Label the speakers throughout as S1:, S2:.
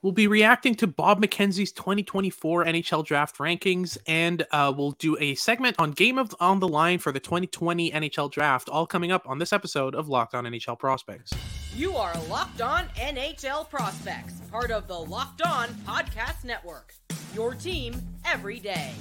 S1: We'll be reacting to Bob McKenzie's 2024 NHL Draft rankings, and uh, we'll do a segment on Game of on the Line for the 2020 NHL Draft, all coming up on this episode of Locked On NHL Prospects.
S2: You are Locked On NHL Prospects, part of the Locked On Podcast Network. Your team every day.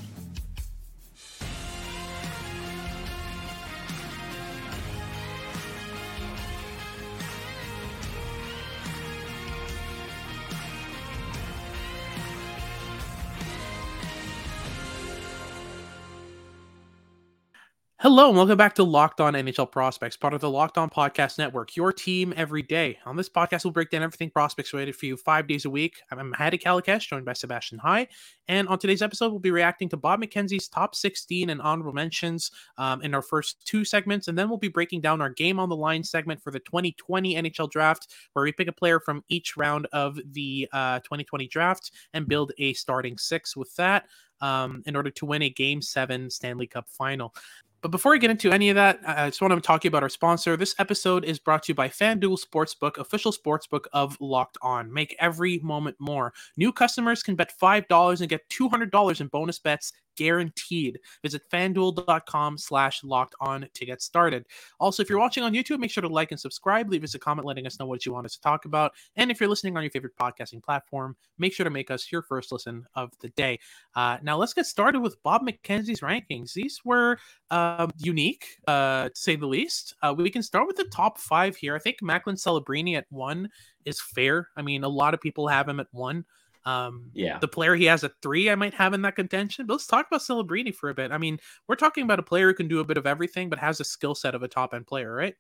S1: Hello and welcome back to Locked On NHL Prospects, part of the Locked On Podcast Network, your team every day. On this podcast, we'll break down everything prospects related for you five days a week. I'm Hadi Kalakeche, joined by Sebastian High. And on today's episode, we'll be reacting to Bob McKenzie's top 16 and honorable mentions um, in our first two segments. And then we'll be breaking down our game on the line segment for the 2020 NHL draft, where we pick a player from each round of the uh, 2020 draft and build a starting six with that um, in order to win a Game 7 Stanley Cup final. But before we get into any of that, I just want to talk to you about our sponsor. This episode is brought to you by FanDuel Sportsbook, official sportsbook of Locked On. Make every moment more. New customers can bet $5 and get $200 in bonus bets guaranteed. Visit fanduel.com slash locked on to get started. Also, if you're watching on YouTube, make sure to like and subscribe. Leave us a comment letting us know what you want us to talk about. And if you're listening on your favorite podcasting platform, make sure to make us your first listen of the day. Uh, now, let's get started with Bob McKenzie's rankings. These were uh, unique, uh, to say the least. Uh, we can start with the top five here. I think Macklin Celebrini at one is fair. I mean, a lot of people have him at one. Um,
S3: yeah,
S1: the player he has at three, I might have in that contention. But let's talk about Celebrini for a bit. I mean, we're talking about a player who can do a bit of everything, but has a skill set of a top end player, right?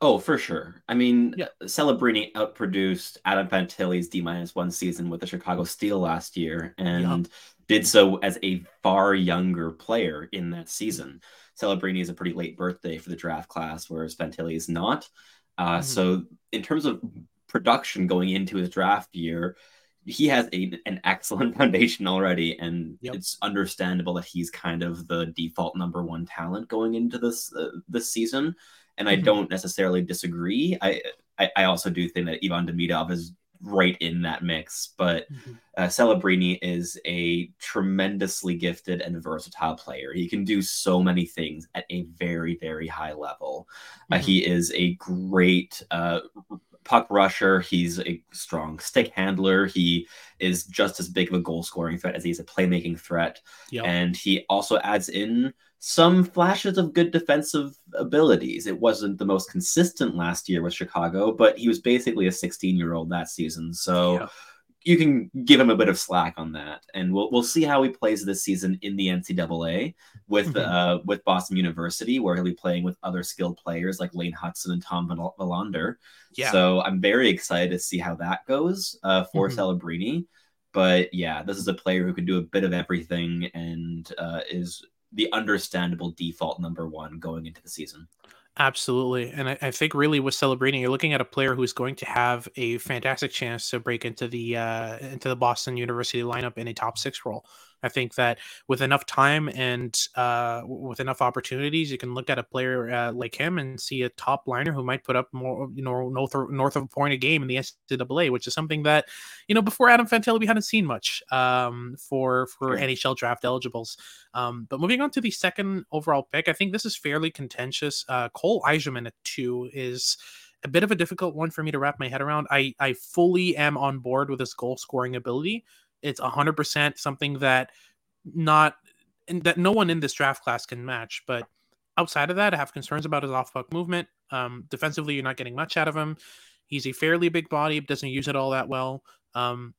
S3: Oh, for sure. I mean, yeah. Celebrini outproduced Adam Fantilli's D minus one season with the Chicago Steel last year, and did so as a far younger player in that season. Celebrini is a pretty late birthday for the draft class, whereas Fantilli is not. Uh, mm-hmm. So, in terms of production going into his draft year, he has a, an excellent foundation already, and yep. it's understandable that he's kind of the default number one talent going into this uh, this season. And mm-hmm. I don't necessarily disagree. I, I, I also do think that Ivan Demidov is right in that mix, but mm-hmm. uh, Celebrini is a tremendously gifted and versatile player. He can do so many things at a very very high level. Uh, mm-hmm. Uh, he is a great uh, puck rusher. He's a strong stick handler. He is just as big of a goal scoring threat as he's a playmaking threat. Yep. And he also adds in some flashes of good defensive abilities. It wasn't the most consistent last year with Chicago, but he was basically a 16 year old that season. So. Yep you can give him a bit of slack on that, and we'll we'll see how he plays this season in the NCAA with mm-hmm. uh, with Boston University, where he'll be playing with other skilled players like Lane Hutson and Tom Willander. Yeah. So I'm very excited to see how that goes uh, for mm-hmm. Celebrini. But yeah, this is a player who can do a bit of everything and uh, is the understandable default number one going into the season.
S1: Absolutely. And I, I, think really with Celebrini, you're looking at a player who's going to have a fantastic chance to break into the uh, into the Boston University lineup in a top six role. I think that with enough time and uh, with enough opportunities, you can look at a player uh, like him and see a top liner who might put up more, you know, north of, north of a point a game in the NCAA, which is something that, you know, before Adam Fantilli, we hadn't seen much um, for for sure. NHL draft eligibles. Um, but moving on to the second overall pick, I think this is fairly contentious. Uh, Cole Eiserman at two is a bit of a difficult one for me to wrap my head around. I I fully am on board with his goal scoring ability. It's 100% something that not that no one in this draft class can match. But outside of that, I have concerns about his off puck movement. Um, defensively, you're not getting much out of him. He's a fairly big body, doesn't use it all that well. Um,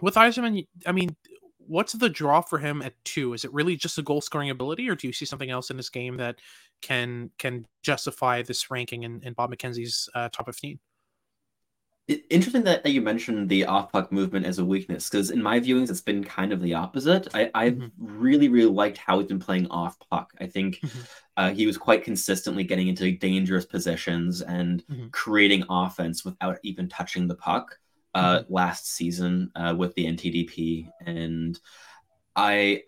S1: with Eiserman, I mean, what's the draw for him at two? Is it really just a goal scoring ability, or do you see something else in this game that can can justify this ranking in, in Bob McKenzie's uh, top fifteen?
S3: Interesting that that you mentioned the off puck movement as a weakness because in my viewings it's been kind of the opposite. I, I've mm-hmm. really really liked how he's been playing off puck. I think mm-hmm. uh, he was quite consistently getting into dangerous positions and mm-hmm. creating offense without even touching the puck uh, mm-hmm. last season uh, with the NTDP, and I.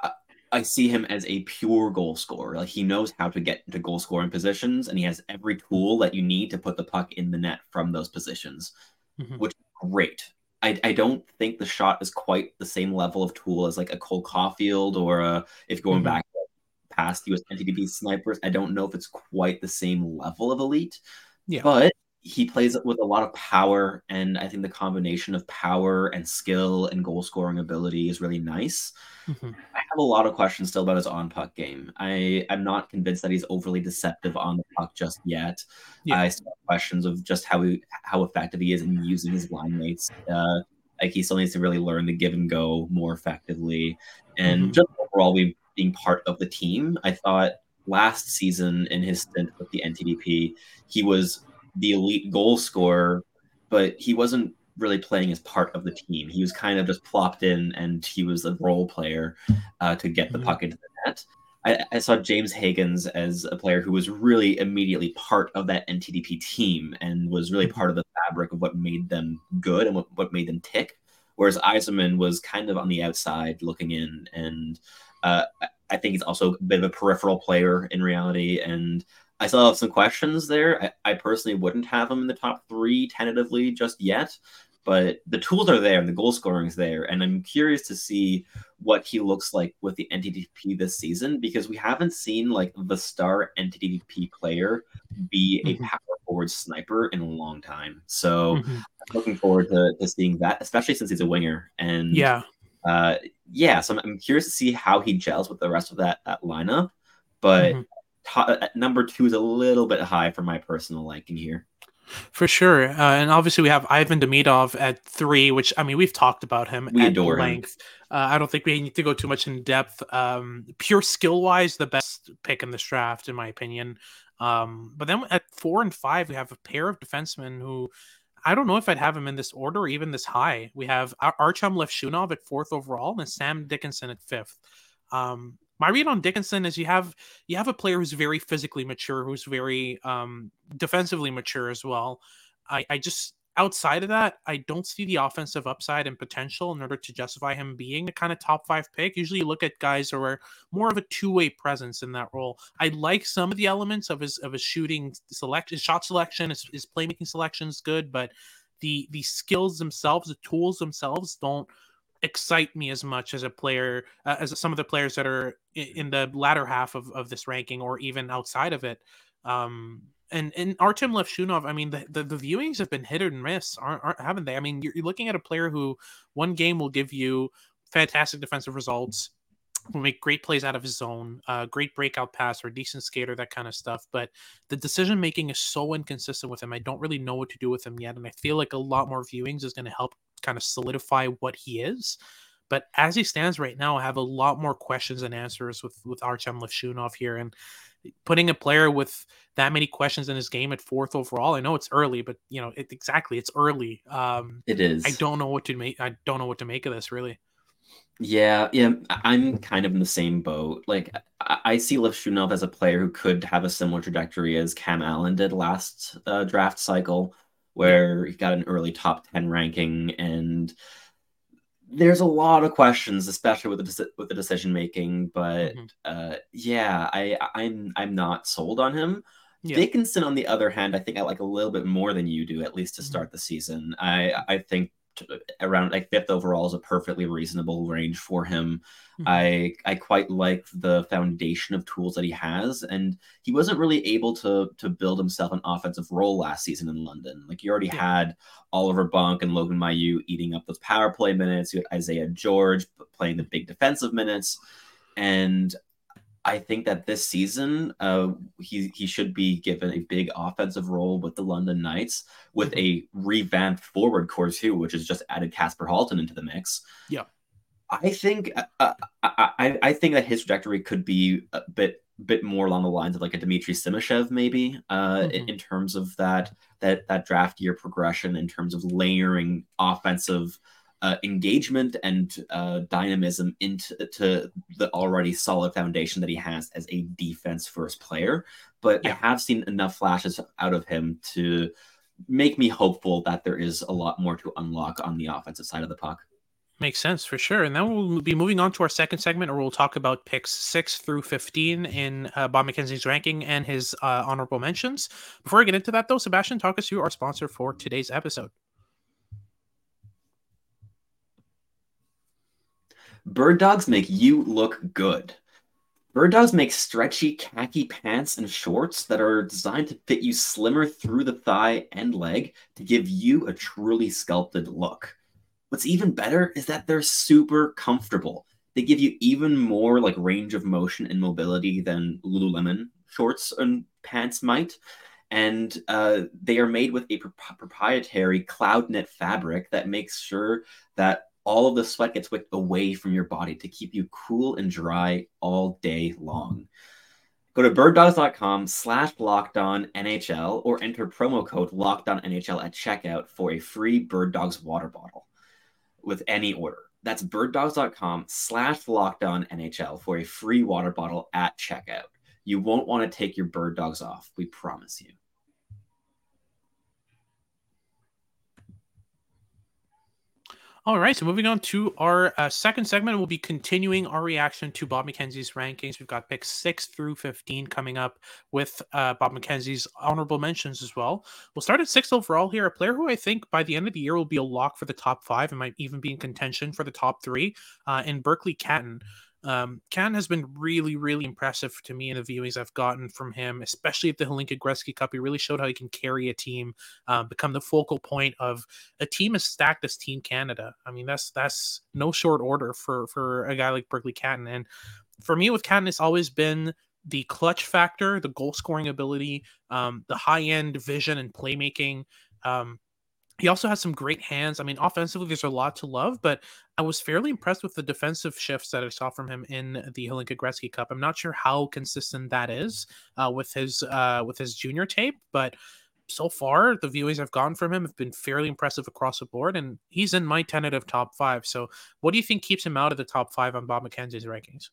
S3: I see him as a pure goal scorer. Like he knows how to get into goal scoring positions, and he has every tool that you need to put the puck in the net from those positions mm-hmm. which is great. I, I don't think the shot is quite the same level of tool as like a Cole Caufield or a, if going mm-hmm. back past US NTDP snipers, I don't know if it's quite the same level of elite. Yeah. But he plays with a lot of power, and I think the combination of power and skill and goal scoring ability is really nice. Mm-hmm. I have a lot of questions still about his on puck game. I am not convinced that he's overly deceptive on the puck just yet. Yeah. I still have questions of just how he, how effective he is in using his line mates. Uh, like he still needs to really learn the give and go more effectively, and mm-hmm. just overall, we being part of the team. I thought last season in his stint with the NTDP, he was the elite goal scorer, but he wasn't really playing as part of the team. He was kind of just plopped in and he was a role player uh, to get the mm-hmm. puck into the net. I, I, saw James Hagens as a player who was really immediately part of that NTDP team and was really mm-hmm. part of the fabric of what made them good and what, what made them tick. Whereas Eiserman was kind of on the outside looking in. And uh, I think he's also a bit of a peripheral player in reality. And I still have some questions there. I, I, personally wouldn't have him in the top three tentatively just yet, but the tools are there and the goal scoring is there. And I'm curious to see what he looks like with the NTDP this season because we haven't seen like the star NTDP player be a mm-hmm. power forward sniper in a long time. So mm-hmm. I'm looking forward to, to seeing that, especially since he's a winger. And
S1: yeah,
S3: uh, yeah. So I'm, I'm curious to see how he gels with the rest of that that lineup. But mm-hmm uh, number two is a little bit high for my personal liking here.
S1: For sure, uh, and obviously we have Ivan Demidov at three, which I mean we've talked about him
S3: we
S1: at
S3: adore
S1: length. Him. Uh, I don't think we need to go too much in depth. Um, pure skill wise, the best pick in this draft, in my opinion. Um, but then at four and five, we have a pair of defensemen who I don't know if I'd have him in this order or even this high. We have Artyom Levshunov at fourth overall and Sam Dickinson at fifth. Um, my read on Dickinson is you have you have a player who's very physically mature, who's very um, defensively mature as well. I, I just outside of that, I don't see the offensive upside and potential in order to justify him being a kind of top five pick. Usually, you look at guys who are more of a two way presence in that role. I like some of the elements of his of his shooting selection, his shot selection, his, his playmaking selection is good, but the the skills themselves, the tools themselves, don't excite me as much as a player uh, as some of the players that are in the latter half of, of this ranking or even outside of it. Um, and and Artem Levshunov, I mean, the, the, the, viewings have been hit or miss, aren't, aren't haven't they? I mean, you're, you're, looking at a player who one game will give you fantastic defensive results, will make great plays out of his zone, uh, great breakout pass or decent skater, that kind of stuff. But the decision making is so inconsistent with him. I don't really know what to do with him yet, and I feel like a lot more viewings is going to help kind of solidify what he is. But as he stands right now, I have a lot more questions and answers with with Artem Levshunov here, and putting a player with that many questions in his game at fourth overall. I know it's early, but you know it, exactly it's early. Um,
S3: it is.
S1: I don't know what to make. I don't know what to make of this really.
S3: Yeah, yeah, I'm kind of in the same boat. Like, I, I see Levshunov as a player who could have a similar trajectory as Cam Allen did last uh, draft cycle, where he got an early top 10 ranking and there's a lot of questions especially with the with the decision making but mm-hmm. uh, yeah i i'm i'm not sold on him yeah. Dickinson, on the other hand, I think I like a little bit more than you do, at least to mm-hmm. start mm-hmm. the season. I I think around like fifth overall is a perfectly reasonable range for him. Mm-hmm. I I quite like the foundation of tools that he has, and he wasn't really able to to build himself an offensive role last season in London. Like you already yeah. had Oliver Bonk and Logan Mailloux eating up those power play minutes. You had Isaiah George playing the big defensive minutes, and I think that this season, uh, he he should be given a big offensive role with the London Knights with a revamped forward core too, which has just added Casper Halton into the mix.
S1: Yeah,
S3: I think uh, uh, I, I, I think that his trajectory could be a bit bit more along the lines of like a Dmitry Simashev maybe uh, mm-hmm. in, in, terms of that that that draft year progression in terms of layering offensive uh, engagement and uh, dynamism into the already solid foundation that he has as a defense first player. But yeah. I have seen enough flashes out of him to make me hopeful that there is a lot more to unlock on the offensive side of the puck.
S1: Makes sense for sure. And then we'll be moving on to our second segment where we'll talk about picks six through 15 in uh, Bob McKenzie's ranking and his uh, honorable mentions. Before I get into that, though, Sebastian, talk us through our sponsor for today's episode.
S3: Bird dogs make you look good. Bird dogs make stretchy khaki pants and shorts that are designed to fit you slimmer through the thigh and leg to give you a truly sculpted look. What's even better is that they're super comfortable. They give you even more like range of motion and mobility than Lululemon shorts and pants might. And uh, they are made with a pro- proprietary cloud knit fabric that makes sure that all of the sweat gets wicked away from your body to keep you cool and dry all day long. Go to birddogs.com slash lockdown NHL or enter promo code lockdown NHL at checkout for a free Bird Dogs water bottle with any order. That's birddogs.com slash lockdown NHL for a free water bottle at checkout. You won't want to take your bird dogs off. We promise you.
S1: All right, so moving on to our uh, second segment, we'll be continuing our reaction to Bob McKenzie's rankings. We've got picks six through 15 coming up with uh, Bob McKenzie's honorable mentions as well. We'll start at six overall here, a player who I think by the end of the year will be a lock for the top five and might even be in contention for the top three uh, in Berkly Catton. Um, Can has been really, really impressive to me in the viewings I've gotten from him, especially at the Hlinka Gretzky Cup. He really showed how he can carry a team, uh, become the focal point of a team as stacked as Team Canada. I mean, that's that's no short order for for a guy like Berkly Catton. And for me, with Catton, it's always been the clutch factor, the goal scoring ability, um, the high end vision and playmaking. Um, he also has some great hands. I mean, offensively, there's a lot to love, but I was fairly impressed with the defensive shifts that I saw from him in the Hlinka Gretzky Cup. I'm not sure how consistent that is uh, with his uh, with his junior tape, but so far the viewings I've gotten from him have been fairly impressive across the board, and he's in my tentative top five. So, what do you think keeps him out of the top five on Bob McKenzie's rankings?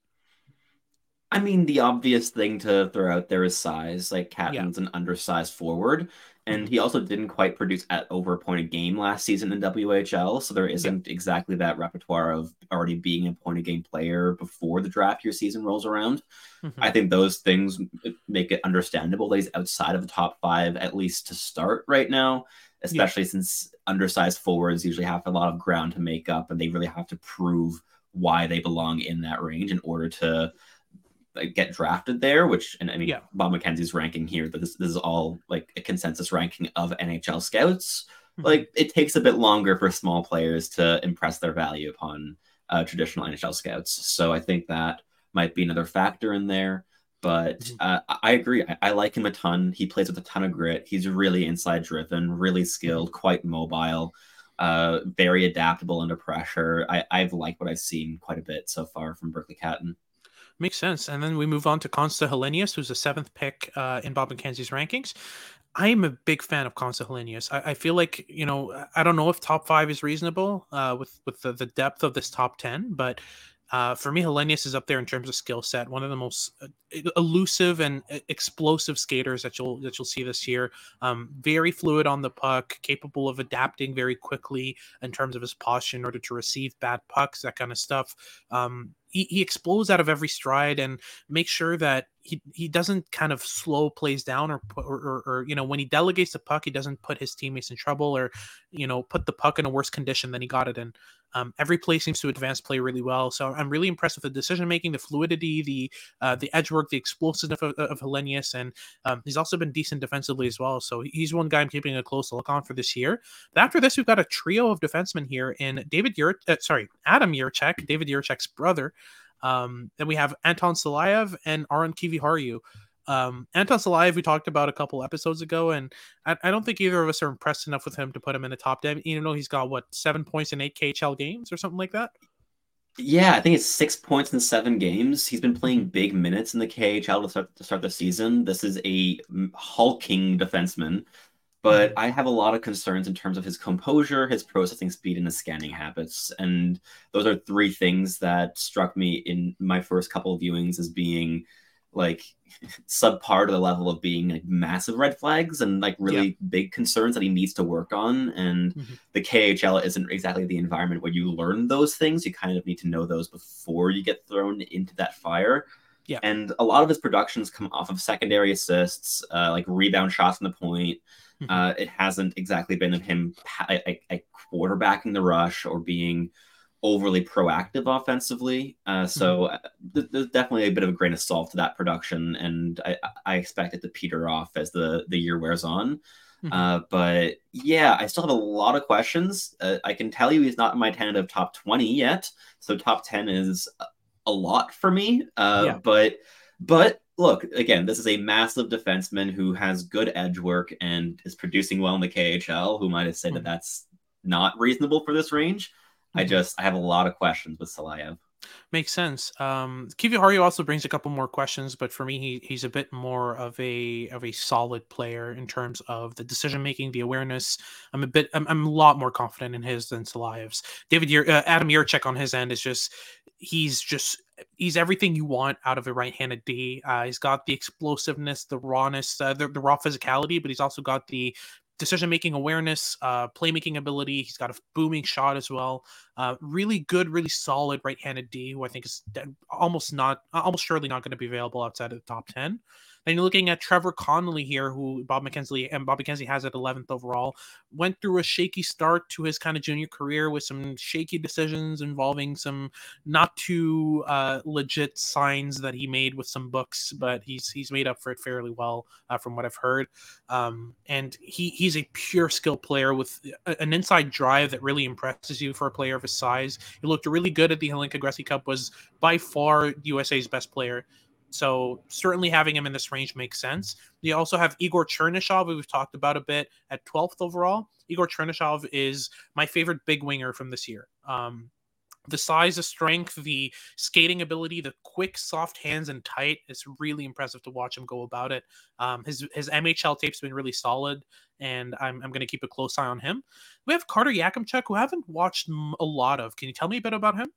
S3: I mean, the obvious thing to throw out there is size. Like Catton's yeah. an undersized forward, and he also didn't quite produce at over a point a game last season in WHL. So there isn't yeah. exactly that repertoire of already being a point a game player before the draft year season rolls around. Mm-hmm. I think those things make it understandable that he's outside of the top five, at least to start right now, especially yeah. since undersized forwards usually have a lot of ground to make up and they really have to prove why they belong in that range in order to get drafted there, which and I mean yeah. Bob McKenzie's ranking here that this, this is all like a consensus ranking of NHL scouts. Mm-hmm. Like it takes a bit longer for small players to impress their value upon uh, traditional NHL scouts. So I think that might be another factor in there. But mm-hmm. uh, I agree. I, I, like him a ton. He plays with a ton of grit. He's really inside driven, really skilled, mm-hmm. quite mobile, uh, very adaptable under pressure. I, I've liked what I've seen quite a bit so far from Berkly Catton.
S1: Makes sense. And then we move on to Konsta Helenius, who's the seventh pick uh, in Bob McKenzie's rankings. I am a big fan of Konsta Helenius. I, I, feel like, you know, I don't know if top five is reasonable uh, with, with the, the depth of this top 10, but uh, for me, Helenius is up there in terms of skill set. One of the most uh, elusive and uh, explosive skaters that you'll that you'll see this year. Um, very fluid on the puck, capable of adapting very quickly in terms of his posture in order to receive bad pucks, that kind of stuff. Um, he, he explodes out of every stride and makes sure that he, he doesn't kind of slow plays down or, or, or, or you know when he delegates the puck he doesn't put his teammates in trouble or you know put the puck in a worse condition than he got it in um, every play seems to advance play really well so i'm really impressed with the decision making the fluidity the uh, the edge work the explosiveness of, of Helenius and um, he's also been decent defensively as well so he's one guy i'm keeping a close look on for this year but after this we've got a trio of defensemen here in david Yur- uh, sorry adam Jiricek david Jiricek's brother um, then we have Anton Silayev and Aron Kiviharju. Um, Anton Silayev, we talked about a couple episodes ago, and I, I, don't think either of us are impressed enough with him to put him in the top 10, even though he's got, what, seven points in eight KHL games or something like that?
S3: Yeah, I think it's six points in seven games. He's been playing big minutes in the KHL to start, to start the season. This is a hulking defenseman but mm-hmm. I have a lot of concerns in terms of his composure, his processing speed, and his scanning habits. And those are three things that struck me in my first couple of viewings as being like subpar to the level of being like massive red flags and like really yeah. big concerns that he needs to work on. And mm-hmm. the KHL isn't exactly the environment where you learn those things. You kind of need to know those before you get thrown into that fire. Yeah. And a lot of his productions come off of secondary assists, uh, like rebound shots from the point. Mm-hmm. Uh, it hasn't exactly been of him a, a, quarterbacking the rush or being overly proactive offensively. Uh, so mm-hmm. Uh, there's definitely a bit of a grain of salt to that production, and I, I expect it to peter off as the the year wears on. Mm-hmm. Uh, but yeah, I still have a lot of questions. Uh, I can tell you he's not in my tentative top 20 yet. So top 10 is a lot for me. Uh, yeah. But but look, again, this is a massive defenseman who has good edge work and is producing well in the KHL. Who might have said mm-hmm. that that's not reasonable for this range? Mm-hmm. I just I have a lot of questions with Silayev.
S1: Makes sense. Um, Kiviharju also brings a couple more questions, but for me, he, he's a bit more of a of a solid player in terms of the decision making, the awareness. I'm a bit, I'm, I'm a lot more confident in his than Silayev's. David, uh, Adam Jiricek on his end is just, he's just he's everything you want out of a right-handed D. Uh, he's got the explosiveness, the rawness, uh, the, the raw physicality, but he's also got the decision making awareness, uh, playmaking ability. He's got a booming shot as well. Uh, really good, really solid right handed D, who I think is almost not, almost surely not going to be available outside of the top 10. Then you're looking at Trevor Connolly here, who Bob McKenzie and Bob McKenzie has at 11th overall. Went through a shaky start to his kind of junior career with some shaky decisions involving some not too uh, legit signs that he made with some books, but he's he's made up for it fairly well uh, from what I've heard. Um, and he he's a pure skill player with an inside drive that really impresses you for a player of his size. He looked really good at the Hlinka Gretzky Cup. Was by far USA's best player. So certainly having him in this range makes sense. You also have Igor Chernyshov, who we've talked about a bit at 12th overall. Igor Chernyshov is my favorite big winger from this year. Um, the size, the strength, the skating ability, the quick, soft hands and tight. It's really impressive to watch him go about it. Um, his his MHL tape's been really solid, and I'm, I'm going to keep a close eye on him. We have Carter Yakimchuk, who I haven't watched a lot of. Can you tell me a bit about him?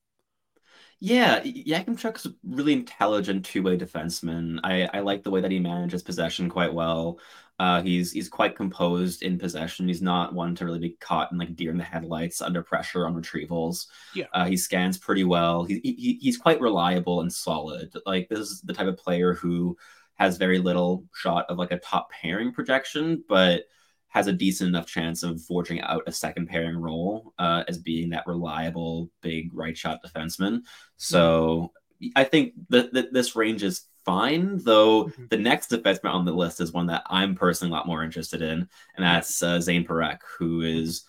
S3: Yeah, Yakimchuk's a really intelligent two-way defenseman. I, I like the way that he manages possession quite well. Uh, he's he's quite composed in possession. He's not one to really be caught in like deer in the headlights under pressure on retrievals.
S1: Yeah,
S3: uh, he scans pretty well. He, he he's quite reliable and solid. Like this is the type of player who has very little shot of like a top pairing projection, but has a decent enough chance of forging out a second pairing role uh, as being that reliable big right shot defenseman. So I think that, that this range is fine, though mm-hmm. the next defenseman on the list is one that I'm personally a lot more interested in, and that's uh, Zayne Parekh, who is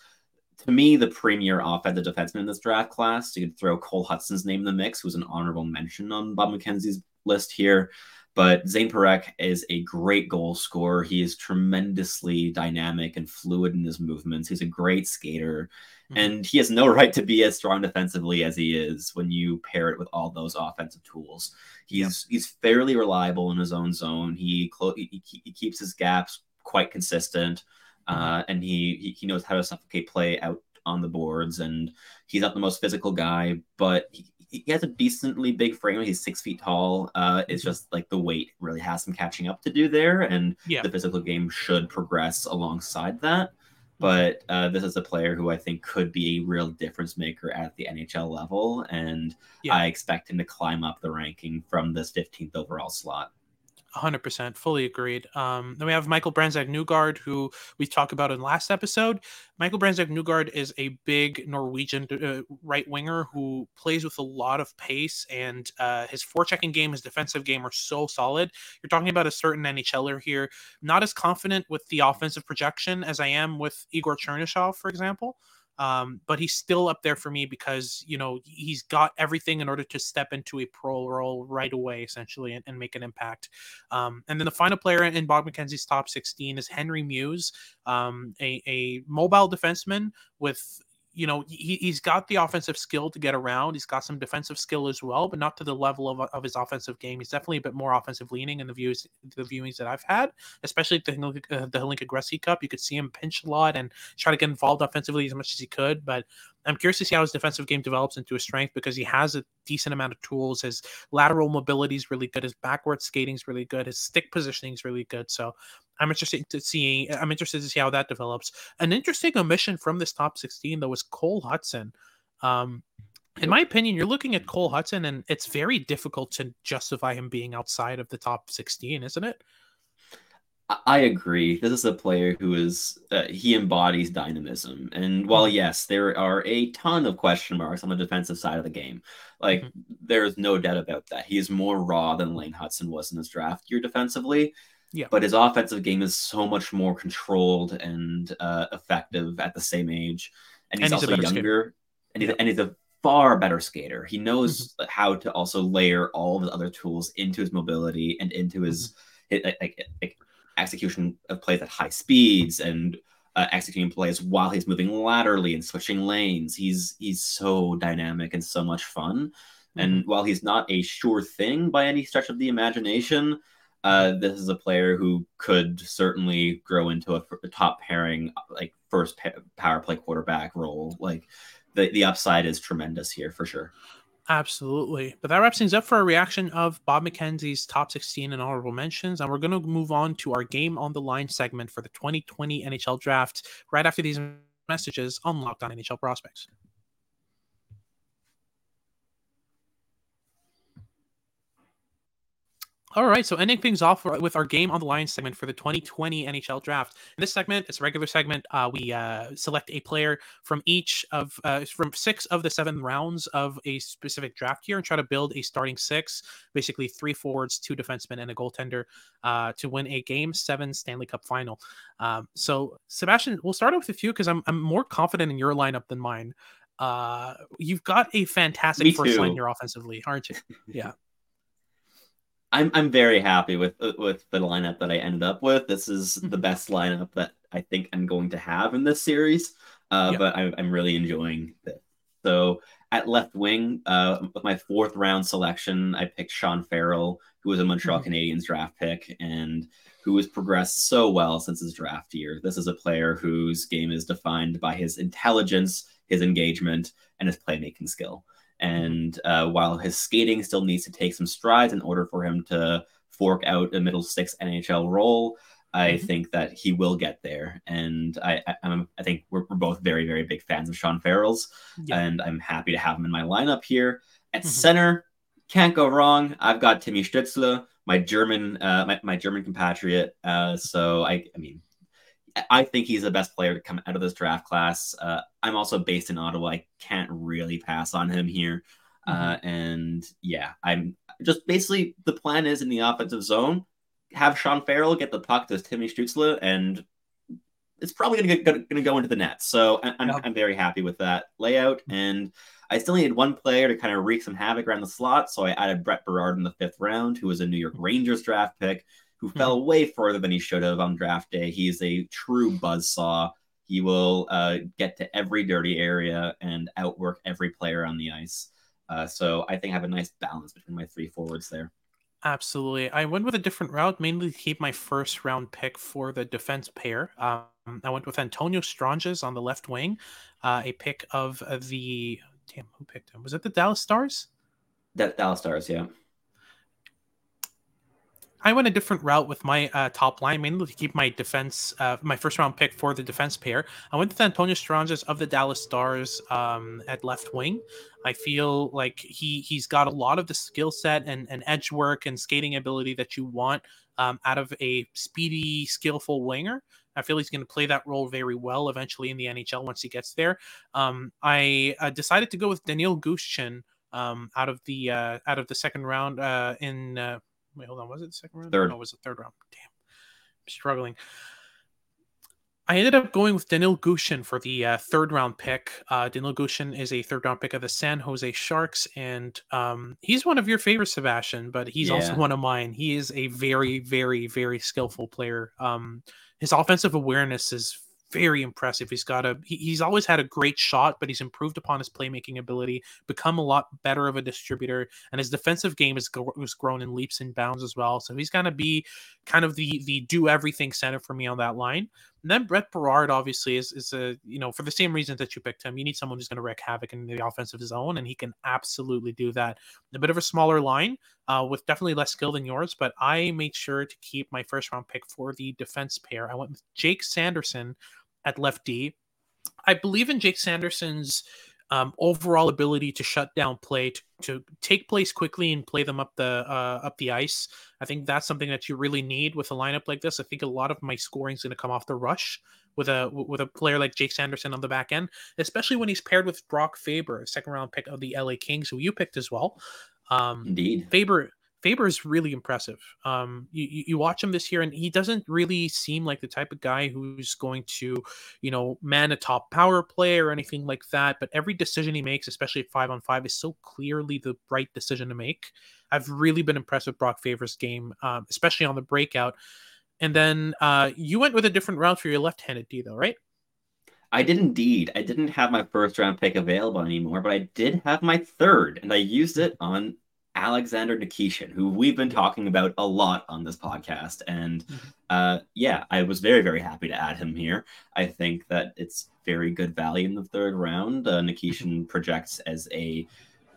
S3: to me the premier offensive defenseman in this draft class. You could throw Cole Hutson's name in the mix, who's an honorable mention on Bob McKenzie's list here. But Zayne Parekh is a great goal scorer. He is tremendously dynamic and fluid in his movements. He's a great skater. Mm-hmm. And he has no right to be as strong defensively as he is when you pair it with all those offensive tools. He's he's fairly reliable in his own zone. He, clo- he, he keeps his gaps quite consistent. Mm-hmm. Uh, and he, he knows how to suffocate play out on the boards and he's not the most physical guy but he, he has a decently big frame. He's six feet tall. Uh, it's mm-hmm. just like the weight really has some catching up to do there, and yeah. the physical game should progress alongside that. But uh, this is a player who I think could be a real difference maker at the NHL level, and yeah. I expect him to climb up the ranking from this 15th overall slot.
S1: 100% fully agreed um, then we have michael brandsegg Nygård who we talked about in last episode. Michael brandsegg Nygård is a big norwegian uh, right winger who plays with a lot of pace and uh, his forechecking game his defensive game are so solid. You're talking about a certain nhler here not as confident with the offensive projection as i am with igor chernyshov for example um, but he's still up there for me because you know he's got everything in order to step into a pro role right away, essentially, and, and make an impact. Um, and then the final player in Bob McKenzie's top 16 is Henry Mews, um, a, a mobile defenseman with you know he, he's got the offensive skill to get around he's got some defensive skill as well but not to the level of, of his offensive game he's definitely a bit more offensive leaning in the views the viewings that i've had especially the, uh, the Hlinka Gretzky Cup you could see him pinch a lot and try to get involved offensively as much as he could but I'm curious to see how his defensive game develops into a strength because he has a decent amount of tools. His lateral mobility is really good. His backward skating is really good. His stick positioning is really good. So I'm interested to see. I'm interested to see how that develops. An interesting omission from this top 16 though was Cole Hutson. Um, in my opinion, you're looking at Cole Hutson, and it's very difficult to justify him being outside of the top 16, isn't it?
S3: I agree. This is a player who is uh, he embodies dynamism, and while mm-hmm. yes, there are a ton of question marks on the defensive side of the game, like mm-hmm. there's no doubt about that. He is more raw than Lane Hutson was in his draft year defensively. Yeah. But his offensive game is so much more controlled and uh, effective at the same age, and he's, and he's also younger, and he's, yeah. and he's a far better skater. He knows mm-hmm. how to also layer all of his other tools into his mobility and into his, mm-hmm. like, like execution of plays at high speeds and uh, executing plays while he's moving laterally and switching lanes. He's he's so dynamic and so much fun. Mm-hmm. And while he's not a sure thing by any stretch of the imagination, uh, this is a player who could certainly grow into a, a top pairing, like first pa- power play quarterback role. Like the the upside is tremendous here for sure.
S1: Absolutely. But that wraps things up for a reaction of Bob McKenzie's top 16 and honorable mentions. And we're going to move on to our game on the line segment for the 2020 NHL draft right after these messages on Locked On NHL Prospects. All right, so ending things off with our game on the line segment for the 2020 NHL Draft. In this segment, it's a regular segment. Uh, we uh, select a player from each of uh, from six of the seven rounds of a specific draft year and try to build a starting six, basically three forwards, two defensemen, and a goaltender uh, to win a Game Seven Stanley Cup Final. Um, so, Sebastian, we'll start off with you because I'm I'm more confident in your lineup than mine. Uh, you've got a fantastic first line here offensively, aren't you? Yeah.
S3: I'm I'm very happy with uh, with the lineup that I ended up with. This is the mm-hmm. best lineup that I think I'm going to have in this series. Uh, yeah. But I, I'm really enjoying this. So at left wing, uh, with my fourth round selection, I picked Sean Farrell, who was a Montreal mm-hmm. Canadiens draft pick and who has progressed so well since his draft year. This is a player whose game is defined by his intelligence, his engagement, and his playmaking skill. And uh, while his skating still needs to take some strides in order for him to fork out a middle six NHL role, I mm-hmm. think that he will get there. And I, I, I think we're, we're, both very, very big fans of Sean Farrell's, yeah. and I'm happy to have him in my lineup here. At mm-hmm. center, can't go wrong. I've got Timmy Stützle, my German, uh, my, my German compatriot. Uh, so I, I mean, I think he's the best player to come out of this draft class. Uh, I'm also based in Ottawa. I can't really pass on him here. Uh, mm-hmm. And yeah, I'm just basically the plan is in the offensive zone, have Sean Farrell get the puck to Timmy Stützle, and it's probably going to going to go into the net. So I'm, yep. I'm very happy with that layout. Mm-hmm. And I still needed one player to kind of wreak some havoc around the slot. So I added Brett Berard in the fifth round, who was a New York. Rangers draft pick who mm-hmm. fell way further than he should have on draft day. He's a true buzz saw. He will uh, get to every dirty area and outwork every player on the ice. Uh, so I think I have a nice balance between my three forwards there.
S1: Absolutely. I went with a different route, mainly to keep my first round pick for the defense pair. Um, I went with Antonio Stranges on the left wing, uh, a pick of the. Damn, who picked him? Was it the Dallas Stars?
S3: That Dallas Stars, yeah.
S1: I went a different route with my uh, top line, mainly to keep my defense, uh, my first round pick for the defense pair. I went with Antonio Stranges of the Dallas Stars um, at left wing. I feel like he he's got a lot of the skill set and, and edge work and skating ability that you want um, out of a speedy, skillful winger. I feel he's going to play that role very well eventually in the NHL once he gets there. Um, I uh, decided to go with Daniil Gushchin um, out of the uh, out of the second round uh, in uh, Wait, hold on. Was it the second round?
S3: Third.
S1: No, it was the third round. Damn. I'm struggling. I ended up going with Daniil Gushchin for the uh, third round pick. Uh, Daniil Gushchin is a third round pick of the San Jose Sharks, and um, he's one of your favorites, Sebastian, but he's yeah. also one of mine. He is a very, very, very skillful player. Um, his offensive awareness is very impressive. He's got a he, he's always had a great shot, but he's improved upon his playmaking ability, become a lot better of a distributor, and his defensive game has, has grown in leaps and bounds as well. So he's going to be kind of the the do everything center for me on that line. And then Brett Berard obviously is is a you know for the same reasons that you picked him. You need someone who's going to wreak havoc in the offensive zone, and he can absolutely do that. A bit of a smaller line uh, with definitely less skill than yours, but I made sure to keep my first round pick for the defense pair. I went with Jake Sanderson at left D. I believe in Jake Sanderson's um, overall ability to shut down play, to, to take plays quickly and play them up the uh, up the ice. I think that's something that you really need with a lineup like this. I think a lot of my scoring is going to come off the rush with a with a player like Jake Sanderson on the back end, especially when he's paired with Brock Faber, second round pick of the LA Kings, who you picked as well. Um,
S3: Indeed,
S1: Faber Faber is really impressive. Um, you, you watch him this year, and he doesn't really seem like the type of guy who's going to, you know, man a top power play or anything like that. But every decision he makes, especially five on five, is so clearly the right decision to make. I've really been impressed with Brock Faber's game, um, especially on the breakout. And then uh, you went with a different route for your left-handed D, though, right?
S3: I did indeed. I didn't have my first round pick available anymore, but I did have my third, and I used it on Alexander Nikishin, who we've been talking about a lot on this podcast. And mm-hmm. uh, yeah, I was very, very happy to add him here. I think that it's very good value in the third round. Uh, Nikishin mm-hmm. projects as a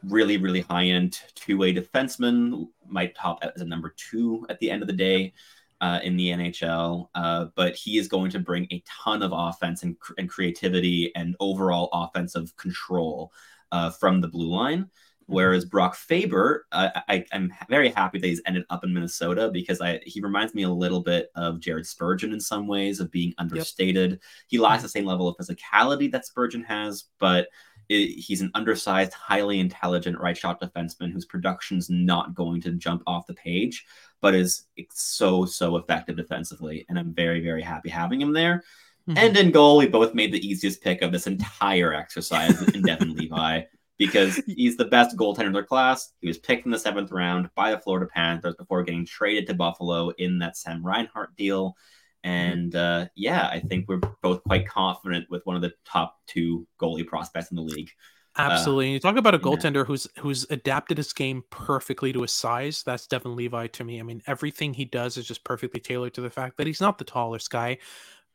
S3: really, really high end two way defenseman, might top as a number two at the end of the day. Uh, in the NHL, uh, but he is going to bring a ton of offense and, and creativity and overall offensive control uh, from the blue line. Whereas Brock Faber, uh, I, am very happy that he's ended up in Minnesota because I he reminds me a little bit of Jared Spurgeon in some ways of being understated. Yep. He lacks the same level of physicality that Spurgeon has, but it, he's an undersized, highly intelligent right shot defenseman whose production's not going to jump off the page, but is so so effective defensively. And I'm very very happy having him there. Mm-hmm. And in goal, we both made the easiest pick of this entire exercise in Devon Levi because he's the best goaltender in their class. He was picked in the seventh round by the Florida Panthers before getting traded to Buffalo in that Sam Reinhart deal. And uh, yeah, I think we're both quite confident with one of the top two goalie prospects in the league.
S1: Absolutely. Uh, you talk about a goaltender yeah. who's who's adapted his game perfectly to his size. That's Devon Levi to me. I mean, everything he does is just perfectly tailored to the fact that he's not the tallest guy,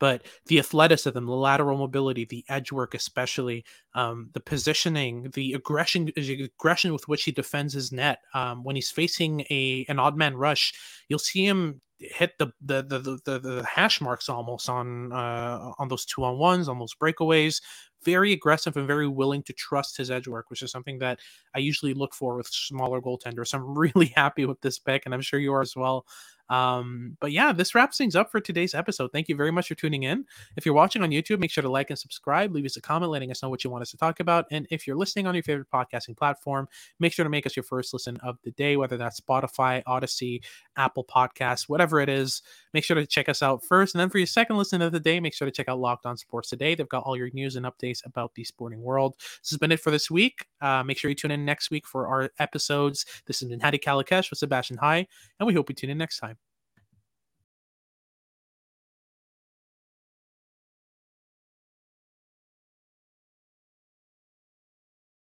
S1: but the athleticism, the lateral mobility, the edge work, especially um, the positioning, the aggression, aggression with which he defends his net. Um, when he's facing a an odd man rush, you'll see him hit the the the the, the hash marks almost on uh, on those two on ones, on those breakaways. Very aggressive and very willing to trust his edge work, which is something that I usually look for with smaller goaltenders. I'm really happy with this pick, and I'm sure you are as well. Um, but yeah, this wraps things up for today's episode. Thank you very much for tuning in. If you're watching on YouTube, make sure to like and subscribe. Leave us a comment letting us know what you want us to talk about. And if you're listening on your favorite podcasting platform, make sure to make us your first listen of the day, whether that's Spotify, Audacy, Apple Podcasts, whatever it is. Make sure to check us out first. And then for your second listen of the day, make sure to check out Locked On Sports Today. They've got all your news and updates about the sporting world. This has been it for this week. Uh, make sure you tune in next week for our episodes. This has been Hadi Kalakeche with Sebastian High, and we hope you tune in next time.